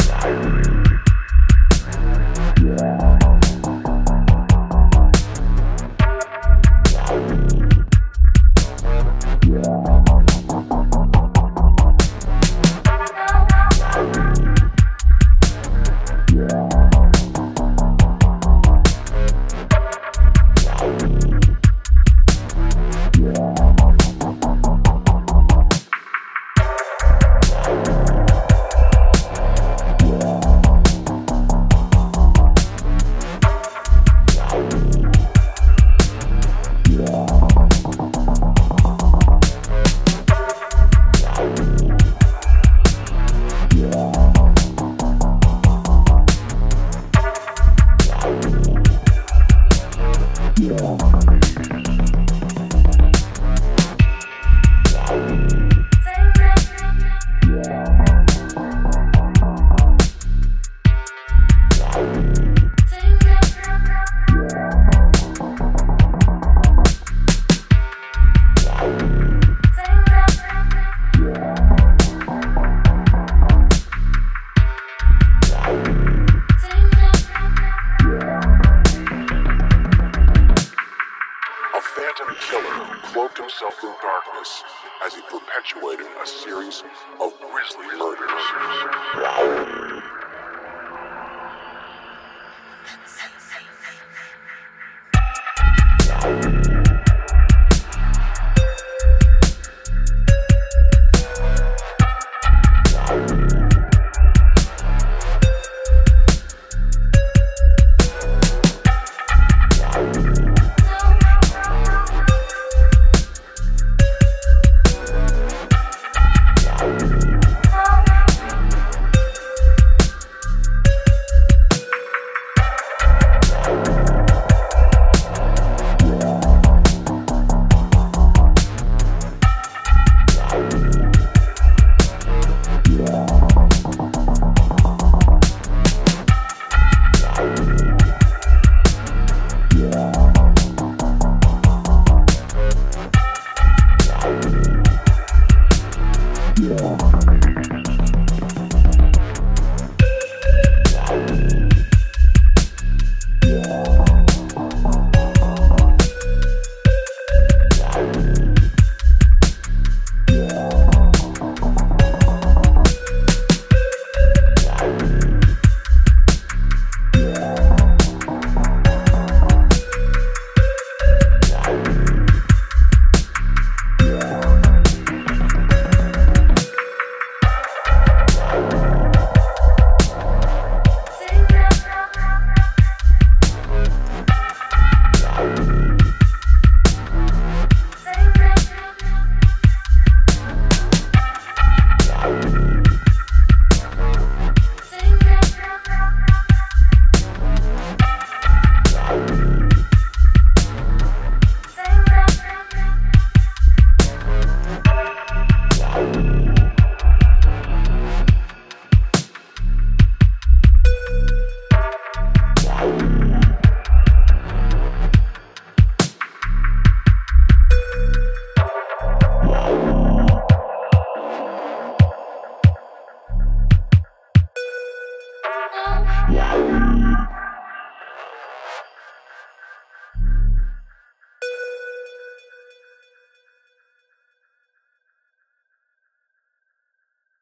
Time. phantom killer cloaked himself in darkness as he perpetuated a series of grisly murders. Yeah.